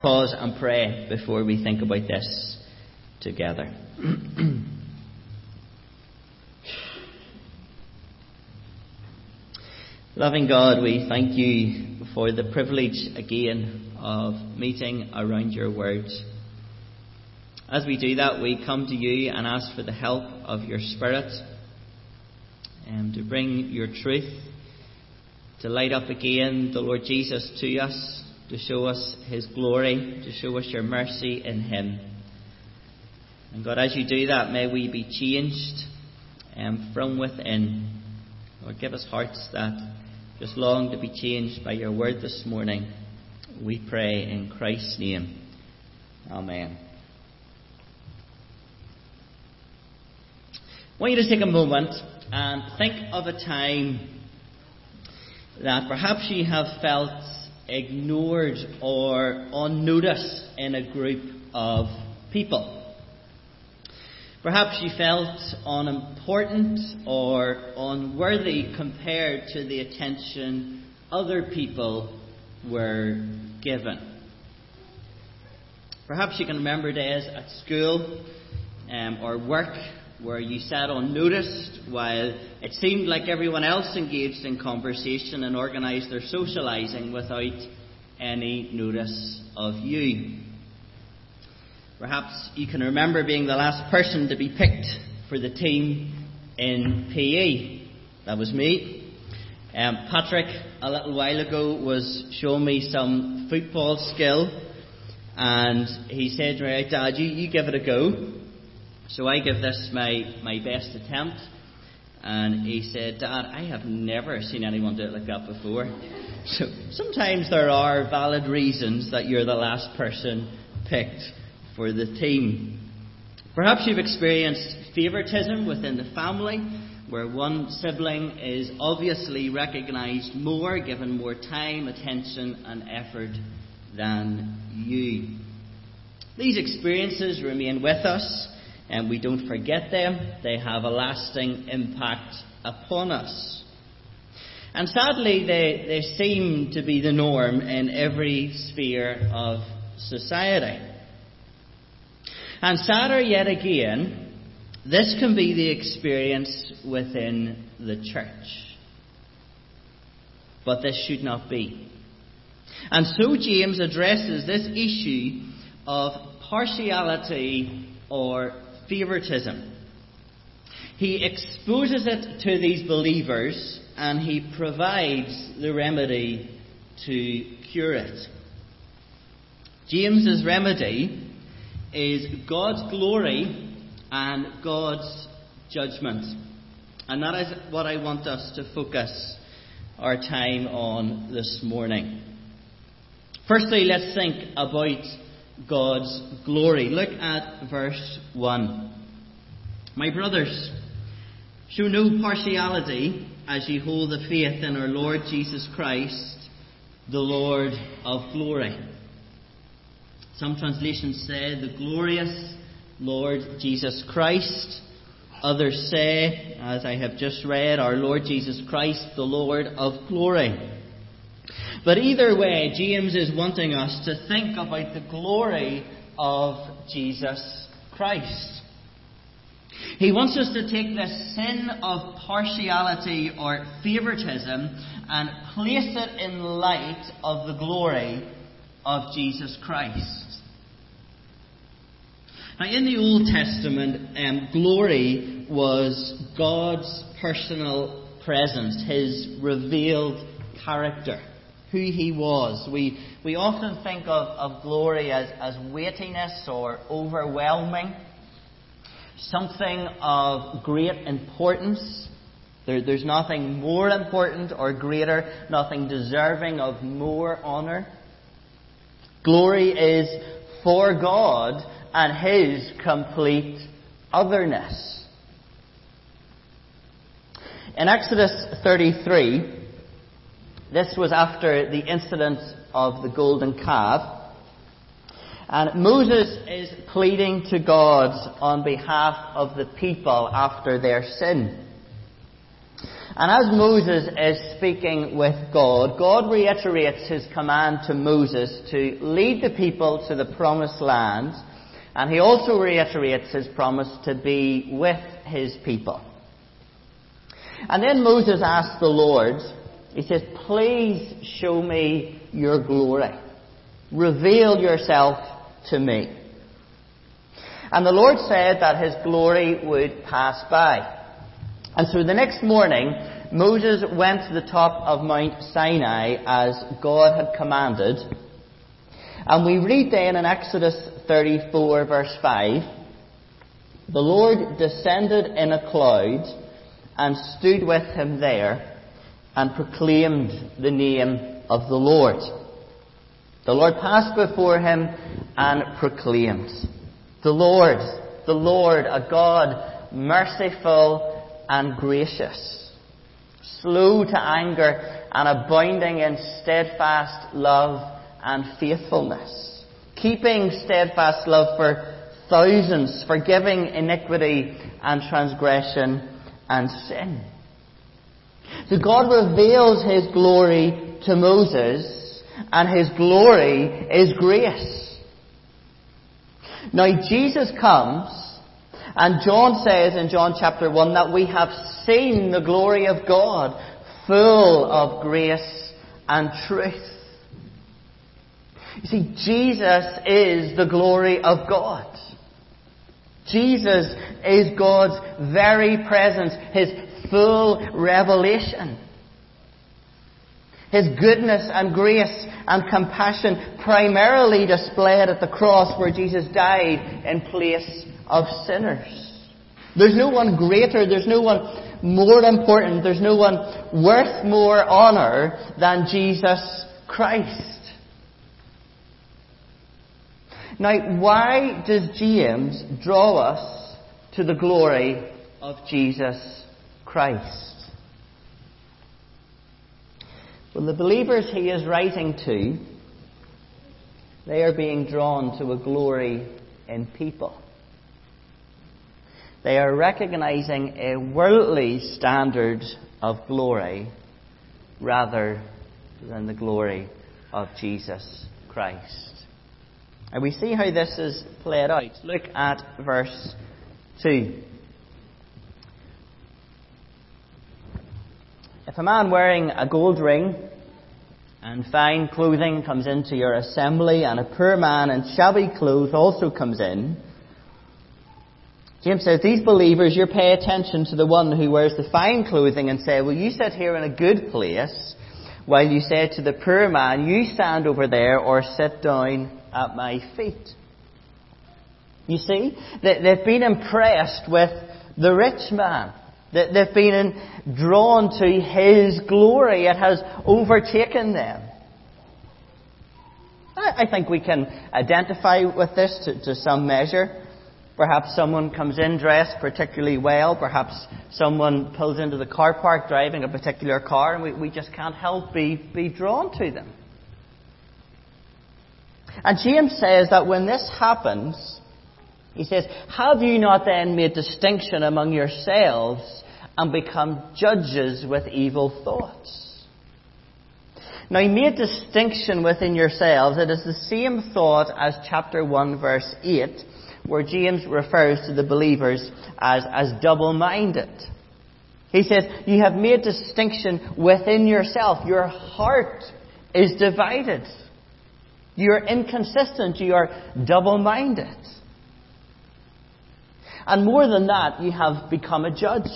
pause and pray before we think about this together. Loving God, we thank you for the privilege again of meeting around your word. As we do that, we come to you and ask for the help of your Spirit and to bring your truth, to light up again the Lord Jesus to us to show us His glory, to show us your mercy in Him. And God, as you do that, may we be changed um, from within. Lord, give us hearts that just long to be changed by your word this morning. We pray in Christ's name. Amen. I want you to take a moment and think of a time that perhaps you have felt ignored or unnoticed in a group of people. Perhaps you felt unimportant or unworthy compared to the attention other people were given. Perhaps you can remember days at school um, or work where you sat unnoticed while it seemed like everyone else engaged in conversation and organised their socialising without any notice of you. Perhaps you can remember being the last person to be picked for the team in PE. That was me. Um, Patrick, a little while ago, was showing me some football skill, and he said to me, Dad, you, you give it a go. So I give this my, my best attempt. And he said, Dad, I have never seen anyone do it like that before. So sometimes there are valid reasons that you're the last person picked for the team. Perhaps you've experienced favoritism within the family, where one sibling is obviously recognised more, given more time, attention, and effort than you. These experiences remain with us and we don't forget them. They have a lasting impact upon us. And sadly, they, they seem to be the norm in every sphere of society. And sadder yet again, this can be the experience within the church. But this should not be. And so James addresses this issue of partiality or favoritism. He exposes it to these believers and he provides the remedy to cure it. James's remedy is God's glory and God's judgment. And that is what I want us to focus our time on this morning. Firstly, let's think about God's glory. Look at verse 1. My brothers, show no partiality as ye hold the faith in our Lord Jesus Christ, the Lord of glory. Some translations say the glorious Lord Jesus Christ. Others say, as I have just read, our Lord Jesus Christ, the Lord of glory. But either way, James is wanting us to think about the glory of Jesus Christ. He wants us to take this sin of partiality or favoritism and place it in light of the glory of Jesus Christ. Now, in the Old Testament, um, glory was God's personal presence, His revealed character who he was. We, we often think of, of glory as, as weightiness or overwhelming, something of great importance. There, there's nothing more important or greater, nothing deserving of more honour. Glory is for God and His complete otherness. In Exodus 33, this was after the incident of the golden calf. And Moses is pleading to God on behalf of the people after their sin. And as Moses is speaking with God, God reiterates his command to Moses to lead the people to the promised land, and he also reiterates his promise to be with his people. And then Moses asks the Lord, he says, Please show me your glory. Reveal yourself to me. And the Lord said that his glory would pass by. And so the next morning, Moses went to the top of Mount Sinai as God had commanded. And we read then in Exodus 34 verse 5, the Lord descended in a cloud and stood with him there and proclaimed the name of the Lord. The Lord passed before him and proclaimed, The Lord, the Lord, a God merciful and gracious, slow to anger and abounding in steadfast love and faithfulness, keeping steadfast love for thousands, forgiving iniquity and transgression and sin. So God reveals His glory to Moses, and His glory is grace. Now Jesus comes and John says in John chapter 1 that we have seen the glory of God, full of grace and truth. You see, Jesus is the glory of God. Jesus is God's very presence, His full revelation. His goodness and grace and compassion primarily displayed at the cross where Jesus died in place of sinners. There's no one greater, there's no one more important, there's no one worth more honour than Jesus Christ. Now, why does James draw us to the glory of Jesus Christ? Well, the believers he is writing to, they are being drawn to a glory in people. They are recognizing a worldly standard of glory rather than the glory of Jesus Christ. And we see how this is played out. Look at verse 2. A man wearing a gold ring and fine clothing comes into your assembly, and a poor man in shabby clothes also comes in, James says, These believers, you pay attention to the one who wears the fine clothing and say, Well, you sit here in a good place, while you say to the poor man, You stand over there or sit down at my feet. You see, they've been impressed with the rich man. They've been drawn to his glory. It has overtaken them. I think we can identify with this to, to some measure. Perhaps someone comes in dressed particularly well. Perhaps someone pulls into the car park driving a particular car, and we, we just can't help be, be drawn to them. And James says that when this happens, he says, Have you not then made distinction among yourselves and become judges with evil thoughts? Now, you made distinction within yourselves. It is the same thought as chapter 1, verse 8 where James refers to the believers as, as double minded. He says, You have made distinction within yourself. Your heart is divided. You're inconsistent. You are double minded. And more than that, you have become a judge.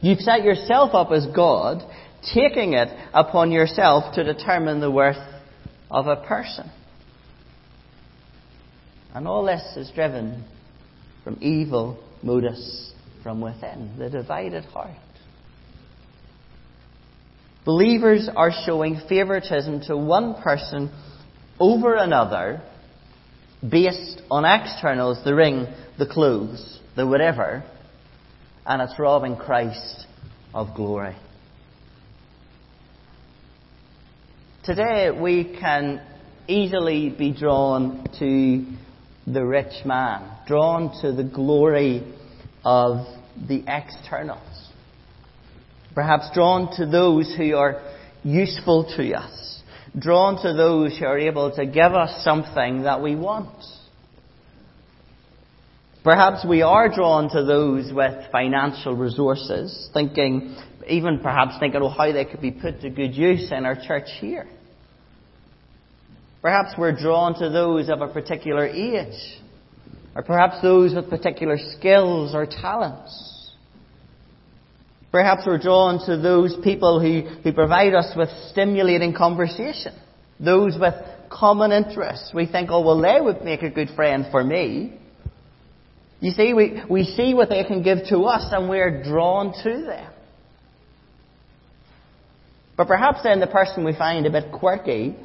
You've set yourself up as God, taking it upon yourself to determine the worth of a person. And all this is driven from evil motives from within, the divided heart. Believers are showing favoritism to one person over another based on externals, the ring, the clothes, the whatever, and it's robbing Christ of glory. Today we can easily be drawn to the rich man, drawn to the glory of the externals. Perhaps drawn to those who are useful to us. Drawn to those who are able to give us something that we want. Perhaps we are drawn to those with financial resources, thinking, even perhaps thinking, oh, how they could be put to good use in our church here. Perhaps we're drawn to those of a particular age, or perhaps those with particular skills or talents. Perhaps we're drawn to those people who, who provide us with stimulating conversation, those with common interests. We think, oh, well, they would make a good friend for me. You see, we, we see what they can give to us and we're drawn to them. But perhaps then the person we find a bit quirky,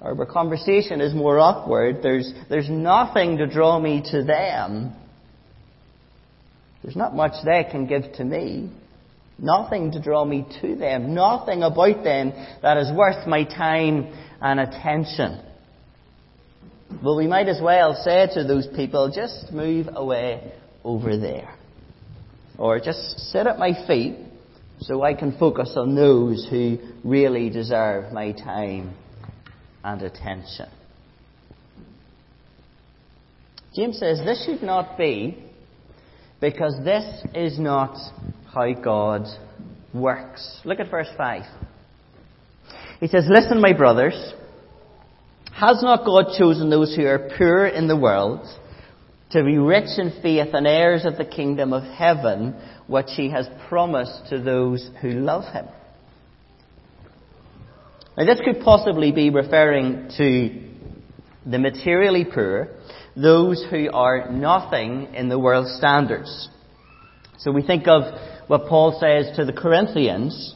or where conversation is more awkward, there's, there's nothing to draw me to them. There's not much they can give to me. Nothing to draw me to them. Nothing about them that is worth my time and attention. Well, we might as well say to those people, just move away over there. Or just sit at my feet so I can focus on those who really deserve my time and attention. James says this should not be because this is not how God works. Look at verse 5. He says, Listen, my brothers. Has not God chosen those who are poor in the world to be rich in faith and heirs of the kingdom of heaven, which he has promised to those who love him? Now, this could possibly be referring to the materially poor, those who are nothing in the world's standards. So we think of what Paul says to the Corinthians.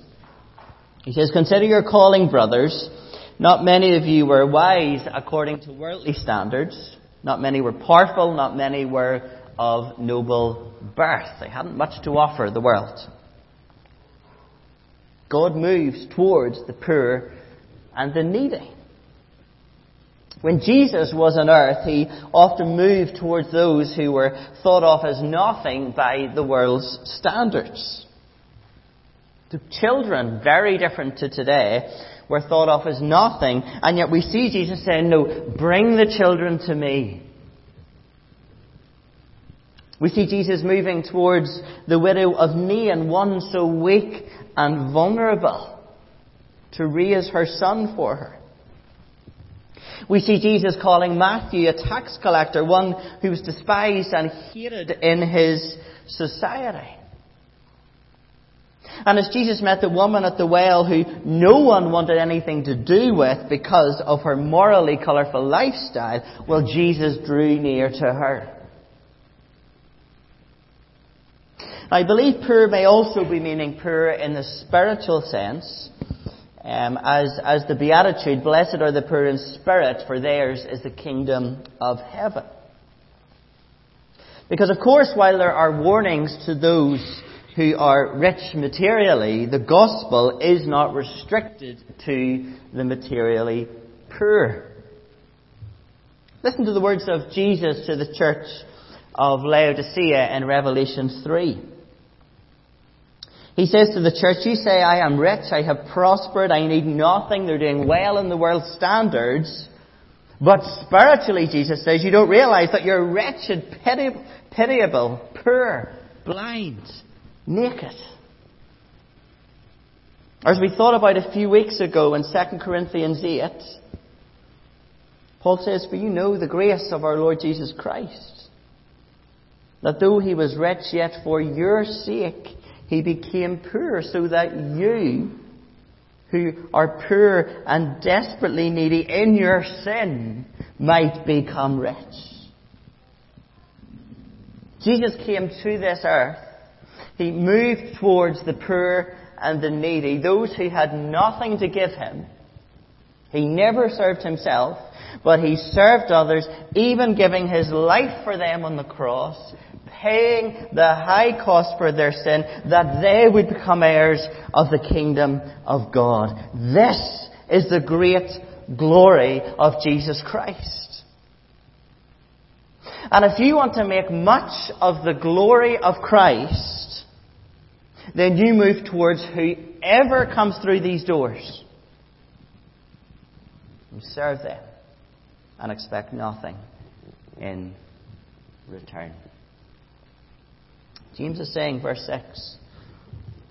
He says, Consider your calling, brothers. Not many of you were wise according to worldly standards. Not many were powerful. Not many were of noble birth. They hadn't much to offer the world. God moves towards the poor and the needy. When Jesus was on earth, he often moved towards those who were thought of as nothing by the world's standards. The children, very different to today, were thought of as nothing, and yet we see Jesus saying, No, bring the children to me. We see Jesus moving towards the widow of Nain, one so weak and vulnerable, to raise her son for her. We see Jesus calling Matthew a tax collector, one who was despised and hated in his society. And as Jesus met the woman at the well who no one wanted anything to do with because of her morally colourful lifestyle, well, Jesus drew near to her. I believe poor may also be meaning poor in the spiritual sense. Um, as, as the Beatitude, blessed are the poor in spirit, for theirs is the kingdom of heaven. Because of course, while there are warnings to those who are rich materially, the gospel is not restricted to the materially poor. Listen to the words of Jesus to the church of Laodicea in Revelation 3. He says to the church, You say, I am rich, I have prospered, I need nothing, they're doing well in the world's standards. But spiritually, Jesus says, you don't realize that you're wretched, pitiable, poor, blind, naked. As we thought about a few weeks ago in 2 Corinthians 8, Paul says, For you know the grace of our Lord Jesus Christ, that though he was rich, yet for your sake he became poor, so that you, who are poor and desperately needy in your sin, might become rich. Jesus came to this earth he moved towards the poor and the needy, those who had nothing to give him. He never served himself, but he served others, even giving his life for them on the cross, paying the high cost for their sin, that they would become heirs of the kingdom of God. This is the great glory of Jesus Christ. And if you want to make much of the glory of Christ, then you move towards whoever comes through these doors. You serve them and expect nothing in return. James is saying, verse 6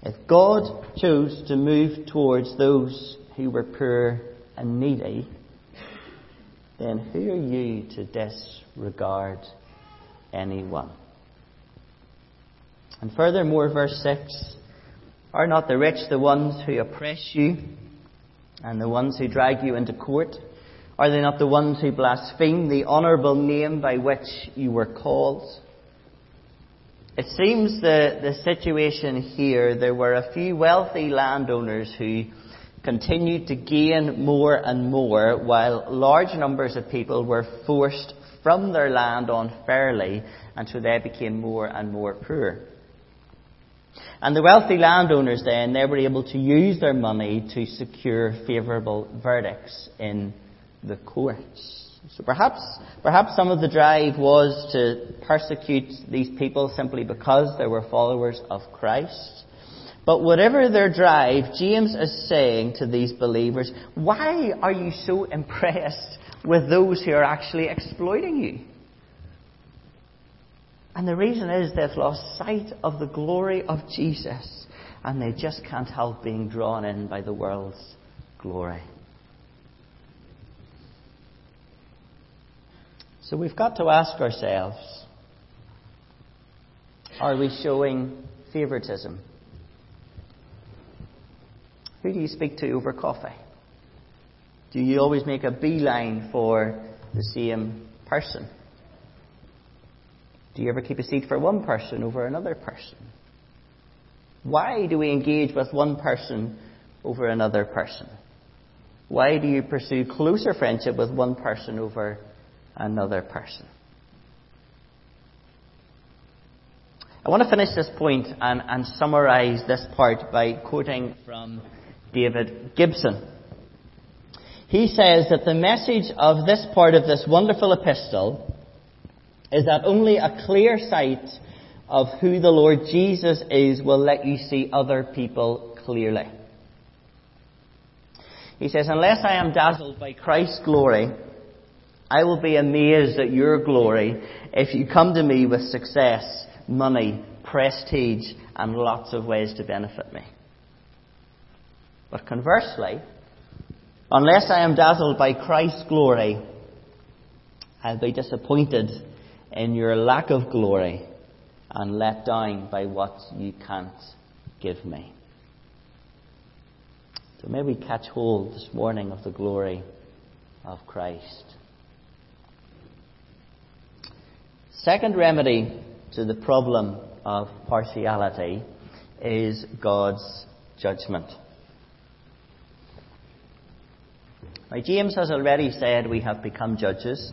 if God chose to move towards those who were poor and needy, then who are you to disregard anyone? And furthermore, verse 6 Are not the rich the ones who oppress you and the ones who drag you into court? Are they not the ones who blaspheme the honourable name by which you were called? It seems the, the situation here, there were a few wealthy landowners who continued to gain more and more, while large numbers of people were forced from their land unfairly, and so they became more and more poor. And the wealthy landowners then, they were able to use their money to secure favourable verdicts in the courts. So perhaps, perhaps some of the drive was to persecute these people simply because they were followers of Christ. But whatever their drive, James is saying to these believers, why are you so impressed with those who are actually exploiting you? And the reason is they've lost sight of the glory of Jesus and they just can't help being drawn in by the world's glory. So we've got to ask ourselves are we showing favoritism? Who do you speak to over coffee? Do you always make a beeline for the same person? Do you ever keep a seat for one person over another person? Why do we engage with one person over another person? Why do you pursue closer friendship with one person over another person? I want to finish this point and, and summarize this part by quoting from David Gibson. He says that the message of this part of this wonderful epistle is that only a clear sight of who the Lord Jesus is will let you see other people clearly. He says, Unless I am dazzled by Christ's glory, I will be amazed at your glory if you come to me with success, money, prestige, and lots of ways to benefit me. But conversely, unless I am dazzled by Christ's glory, I'll be disappointed in your lack of glory and let down by what you can't give me. So may we catch hold this morning of the glory of Christ. Second remedy to the problem of partiality is God's judgment. Now, James has already said we have become judges.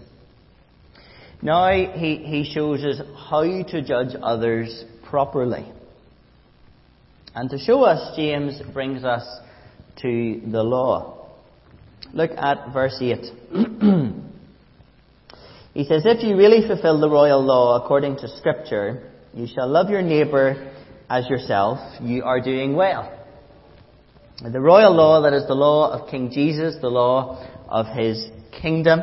Now he, he shows us how to judge others properly. And to show us, James brings us to the law. Look at verse 8. he says, If you really fulfill the royal law according to Scripture, you shall love your neighbour as yourself, you are doing well. The royal law, that is the law of King Jesus, the law of his kingdom.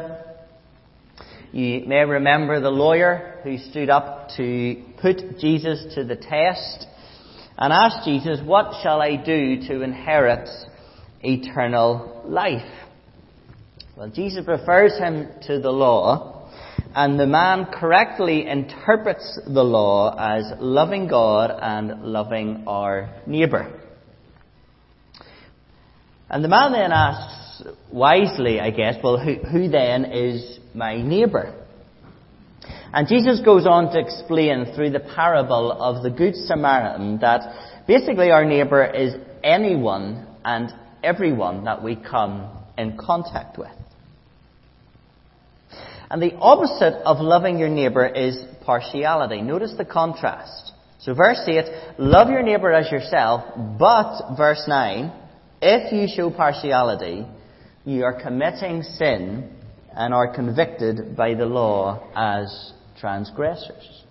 You may remember the lawyer who stood up to put Jesus to the test and asked Jesus, What shall I do to inherit eternal life? Well, Jesus refers him to the law, and the man correctly interprets the law as loving God and loving our neighbour. And the man then asks, wisely, I guess, well, who, who then is my neighbour? And Jesus goes on to explain through the parable of the Good Samaritan that basically our neighbour is anyone and everyone that we come in contact with. And the opposite of loving your neighbour is partiality. Notice the contrast. So verse 8, love your neighbour as yourself, but verse 9, if you show partiality, you are committing sin and are convicted by the law as transgressors.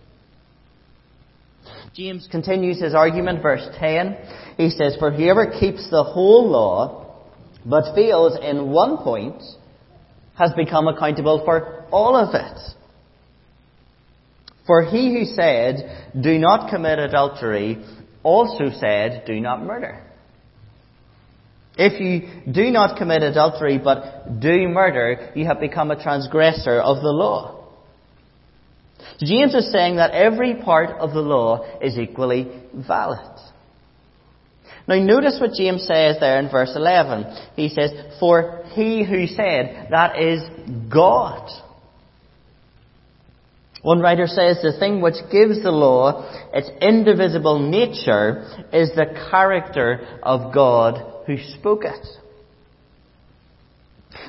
James continues his argument, verse 10. He says, For whoever keeps the whole law, but fails in one point, has become accountable for all of it. For he who said, Do not commit adultery, also said, Do not murder. If you do not commit adultery but do murder, you have become a transgressor of the law. James is saying that every part of the law is equally valid. Now notice what James says there in verse 11. He says, For he who said, that is God. One writer says the thing which gives the law its indivisible nature is the character of God who spoke it.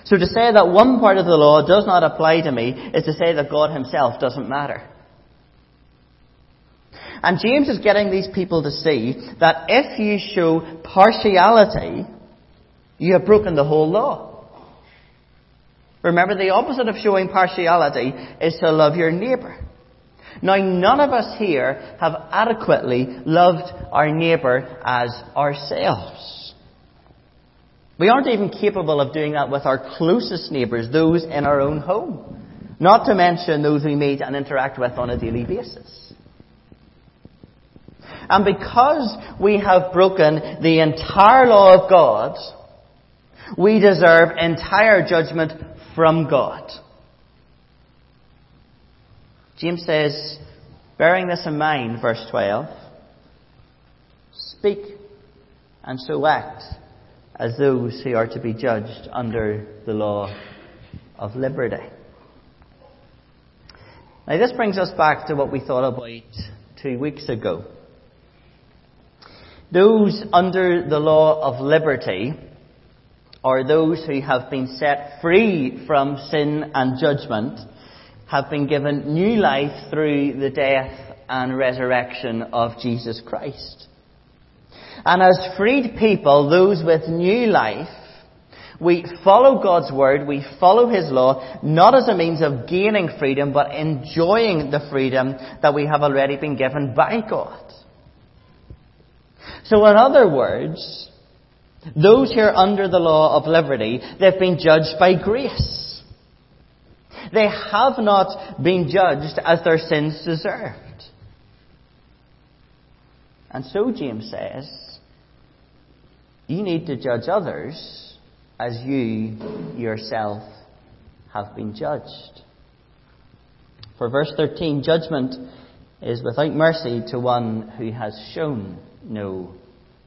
So to say that one part of the law does not apply to me is to say that God himself doesn't matter. And James is getting these people to see that if you show partiality, you have broken the whole law. Remember, the opposite of showing partiality is to love your neighbour. Now, none of us here have adequately loved our neighbour as ourselves. We aren't even capable of doing that with our closest neighbours, those in our own home. Not to mention those we meet and interact with on a daily basis. And because we have broken the entire law of God, we deserve entire judgment from God. James says, bearing this in mind, verse 12, speak and so act as those who are to be judged under the law of liberty. Now, this brings us back to what we thought about two weeks ago. Those under the law of liberty or those who have been set free from sin and judgment, have been given new life through the death and resurrection of Jesus Christ. And as freed people, those with new life, we follow God's word, we follow His law, not as a means of gaining freedom, but enjoying the freedom that we have already been given by God. So in other words, those who are under the law of liberty, they've been judged by grace. They have not been judged as their sins deserved. And so James says, you need to judge others as you yourself have been judged. For verse 13, judgment is without mercy to one who has shown no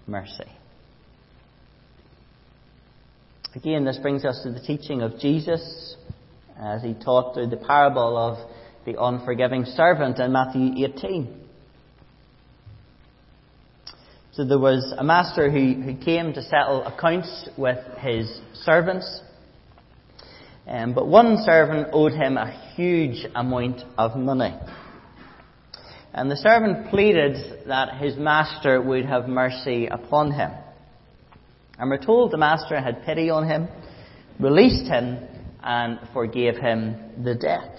mercy. Again, this brings us to the teaching of Jesus as he taught through the parable of the unforgiving servant in Matthew 18. So there was a master who, who came to settle accounts with his servants. Um, but one servant owed him a huge amount of money. And the servant pleaded that his master would have mercy upon him. And we're told the master had pity on him, released him, and forgave him the debt.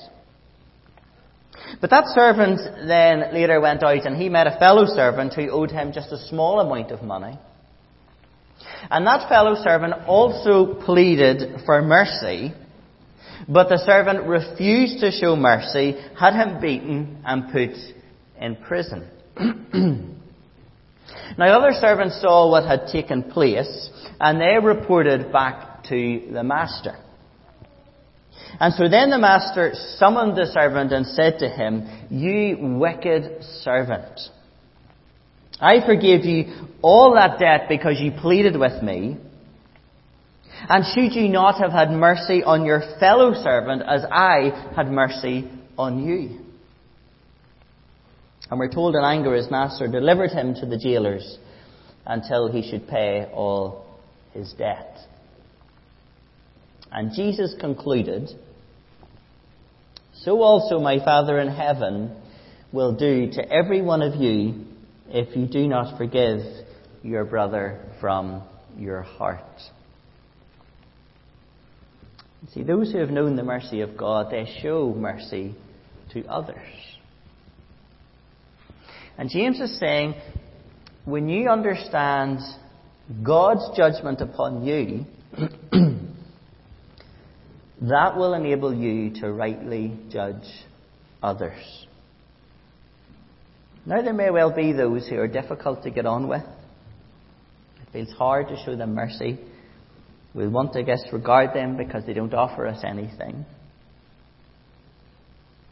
But that servant then later went out and he met a fellow servant who owed him just a small amount of money. And that fellow servant also pleaded for mercy, but the servant refused to show mercy, had him beaten and put in prison. now other servants saw what had taken place and they reported back to the master. And so then the master summoned the servant and said to him, You wicked servant, I forgive you all that debt because you pleaded with me. And should you not have had mercy on your fellow servant as I had mercy on you? And we're told in anger his master delivered him to the jailers until he should pay all his debt. And Jesus concluded, So also my Father in heaven will do to every one of you if you do not forgive your brother from your heart. See, those who have known the mercy of God, they show mercy to others. And James is saying, when you understand God's judgment upon you, that will enable you to rightly judge others. Now, there may well be those who are difficult to get on with. It feels hard to show them mercy. We'll want to disregard them because they don't offer us anything.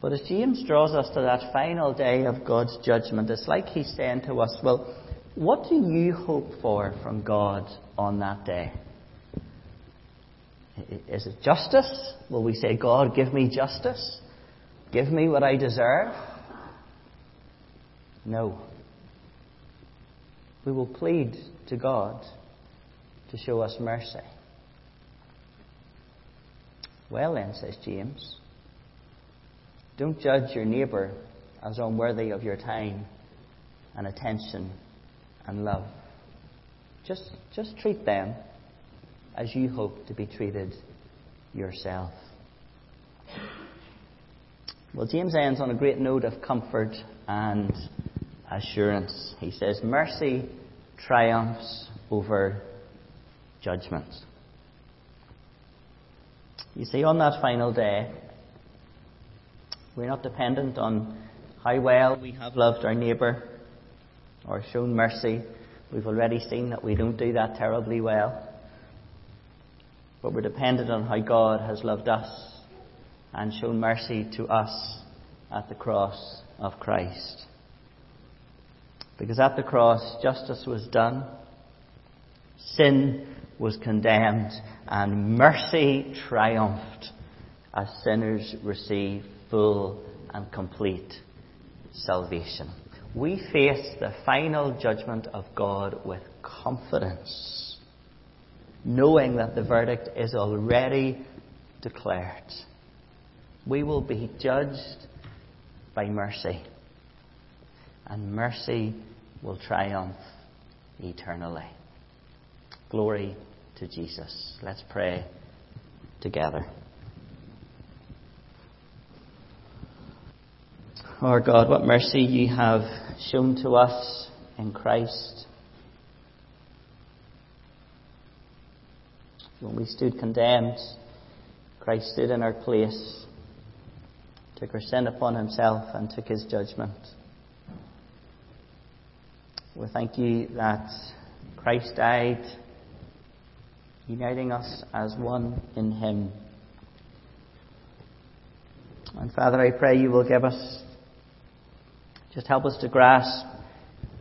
But as James draws us to that final day of God's judgment, it's like he's saying to us, well, what do you hope for from God on that day? Is it justice? Will we say, God, give me justice? Give me what I deserve? No. We will plead to God to show us mercy. Well, then, says James, don't judge your neighbour as unworthy of your time and attention and love. Just, just treat them as you hope to be treated yourself. Well, James ends on a great note of comfort and assurance. He says, Mercy triumphs over judgment. You see, on that final day, we're not dependent on how well we have loved our neighbour or shown mercy. We've already seen that we don't do that terribly well. But we're dependent on how God has loved us and shown mercy to us at the cross of Christ. Because at the cross, justice was done, sin was condemned, and mercy triumphed as sinners received full and complete salvation. We face the final judgment of God with confidence, knowing that the verdict is already declared. We will be judged by mercy, and mercy will triumph eternally. Glory to Jesus. Let's pray together. Our God, what mercy you have shown to us in Christ. When we stood condemned, Christ stood in our place, took our sin upon himself, and took his judgment. We thank you that Christ died, uniting us as one in him. And Father, I pray you will give us just help us to grasp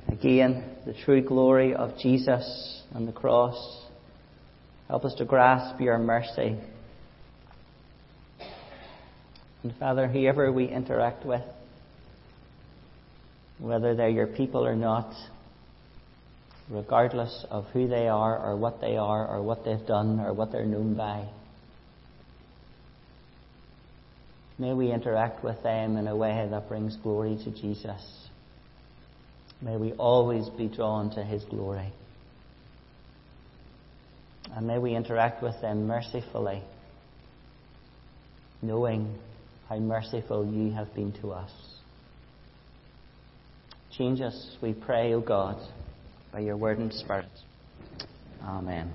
again the true glory of Jesus and the cross. Help us to grasp your mercy. And Father, whoever we interact with, whether they're your people or not, regardless of who they are or what they are or what they've done or what they're known by, May we interact with them in a way that brings glory to Jesus. May we always be drawn to His glory. And may we interact with them mercifully, knowing how merciful you have been to us. Change us, we pray, O God, by your word and spirit. Amen.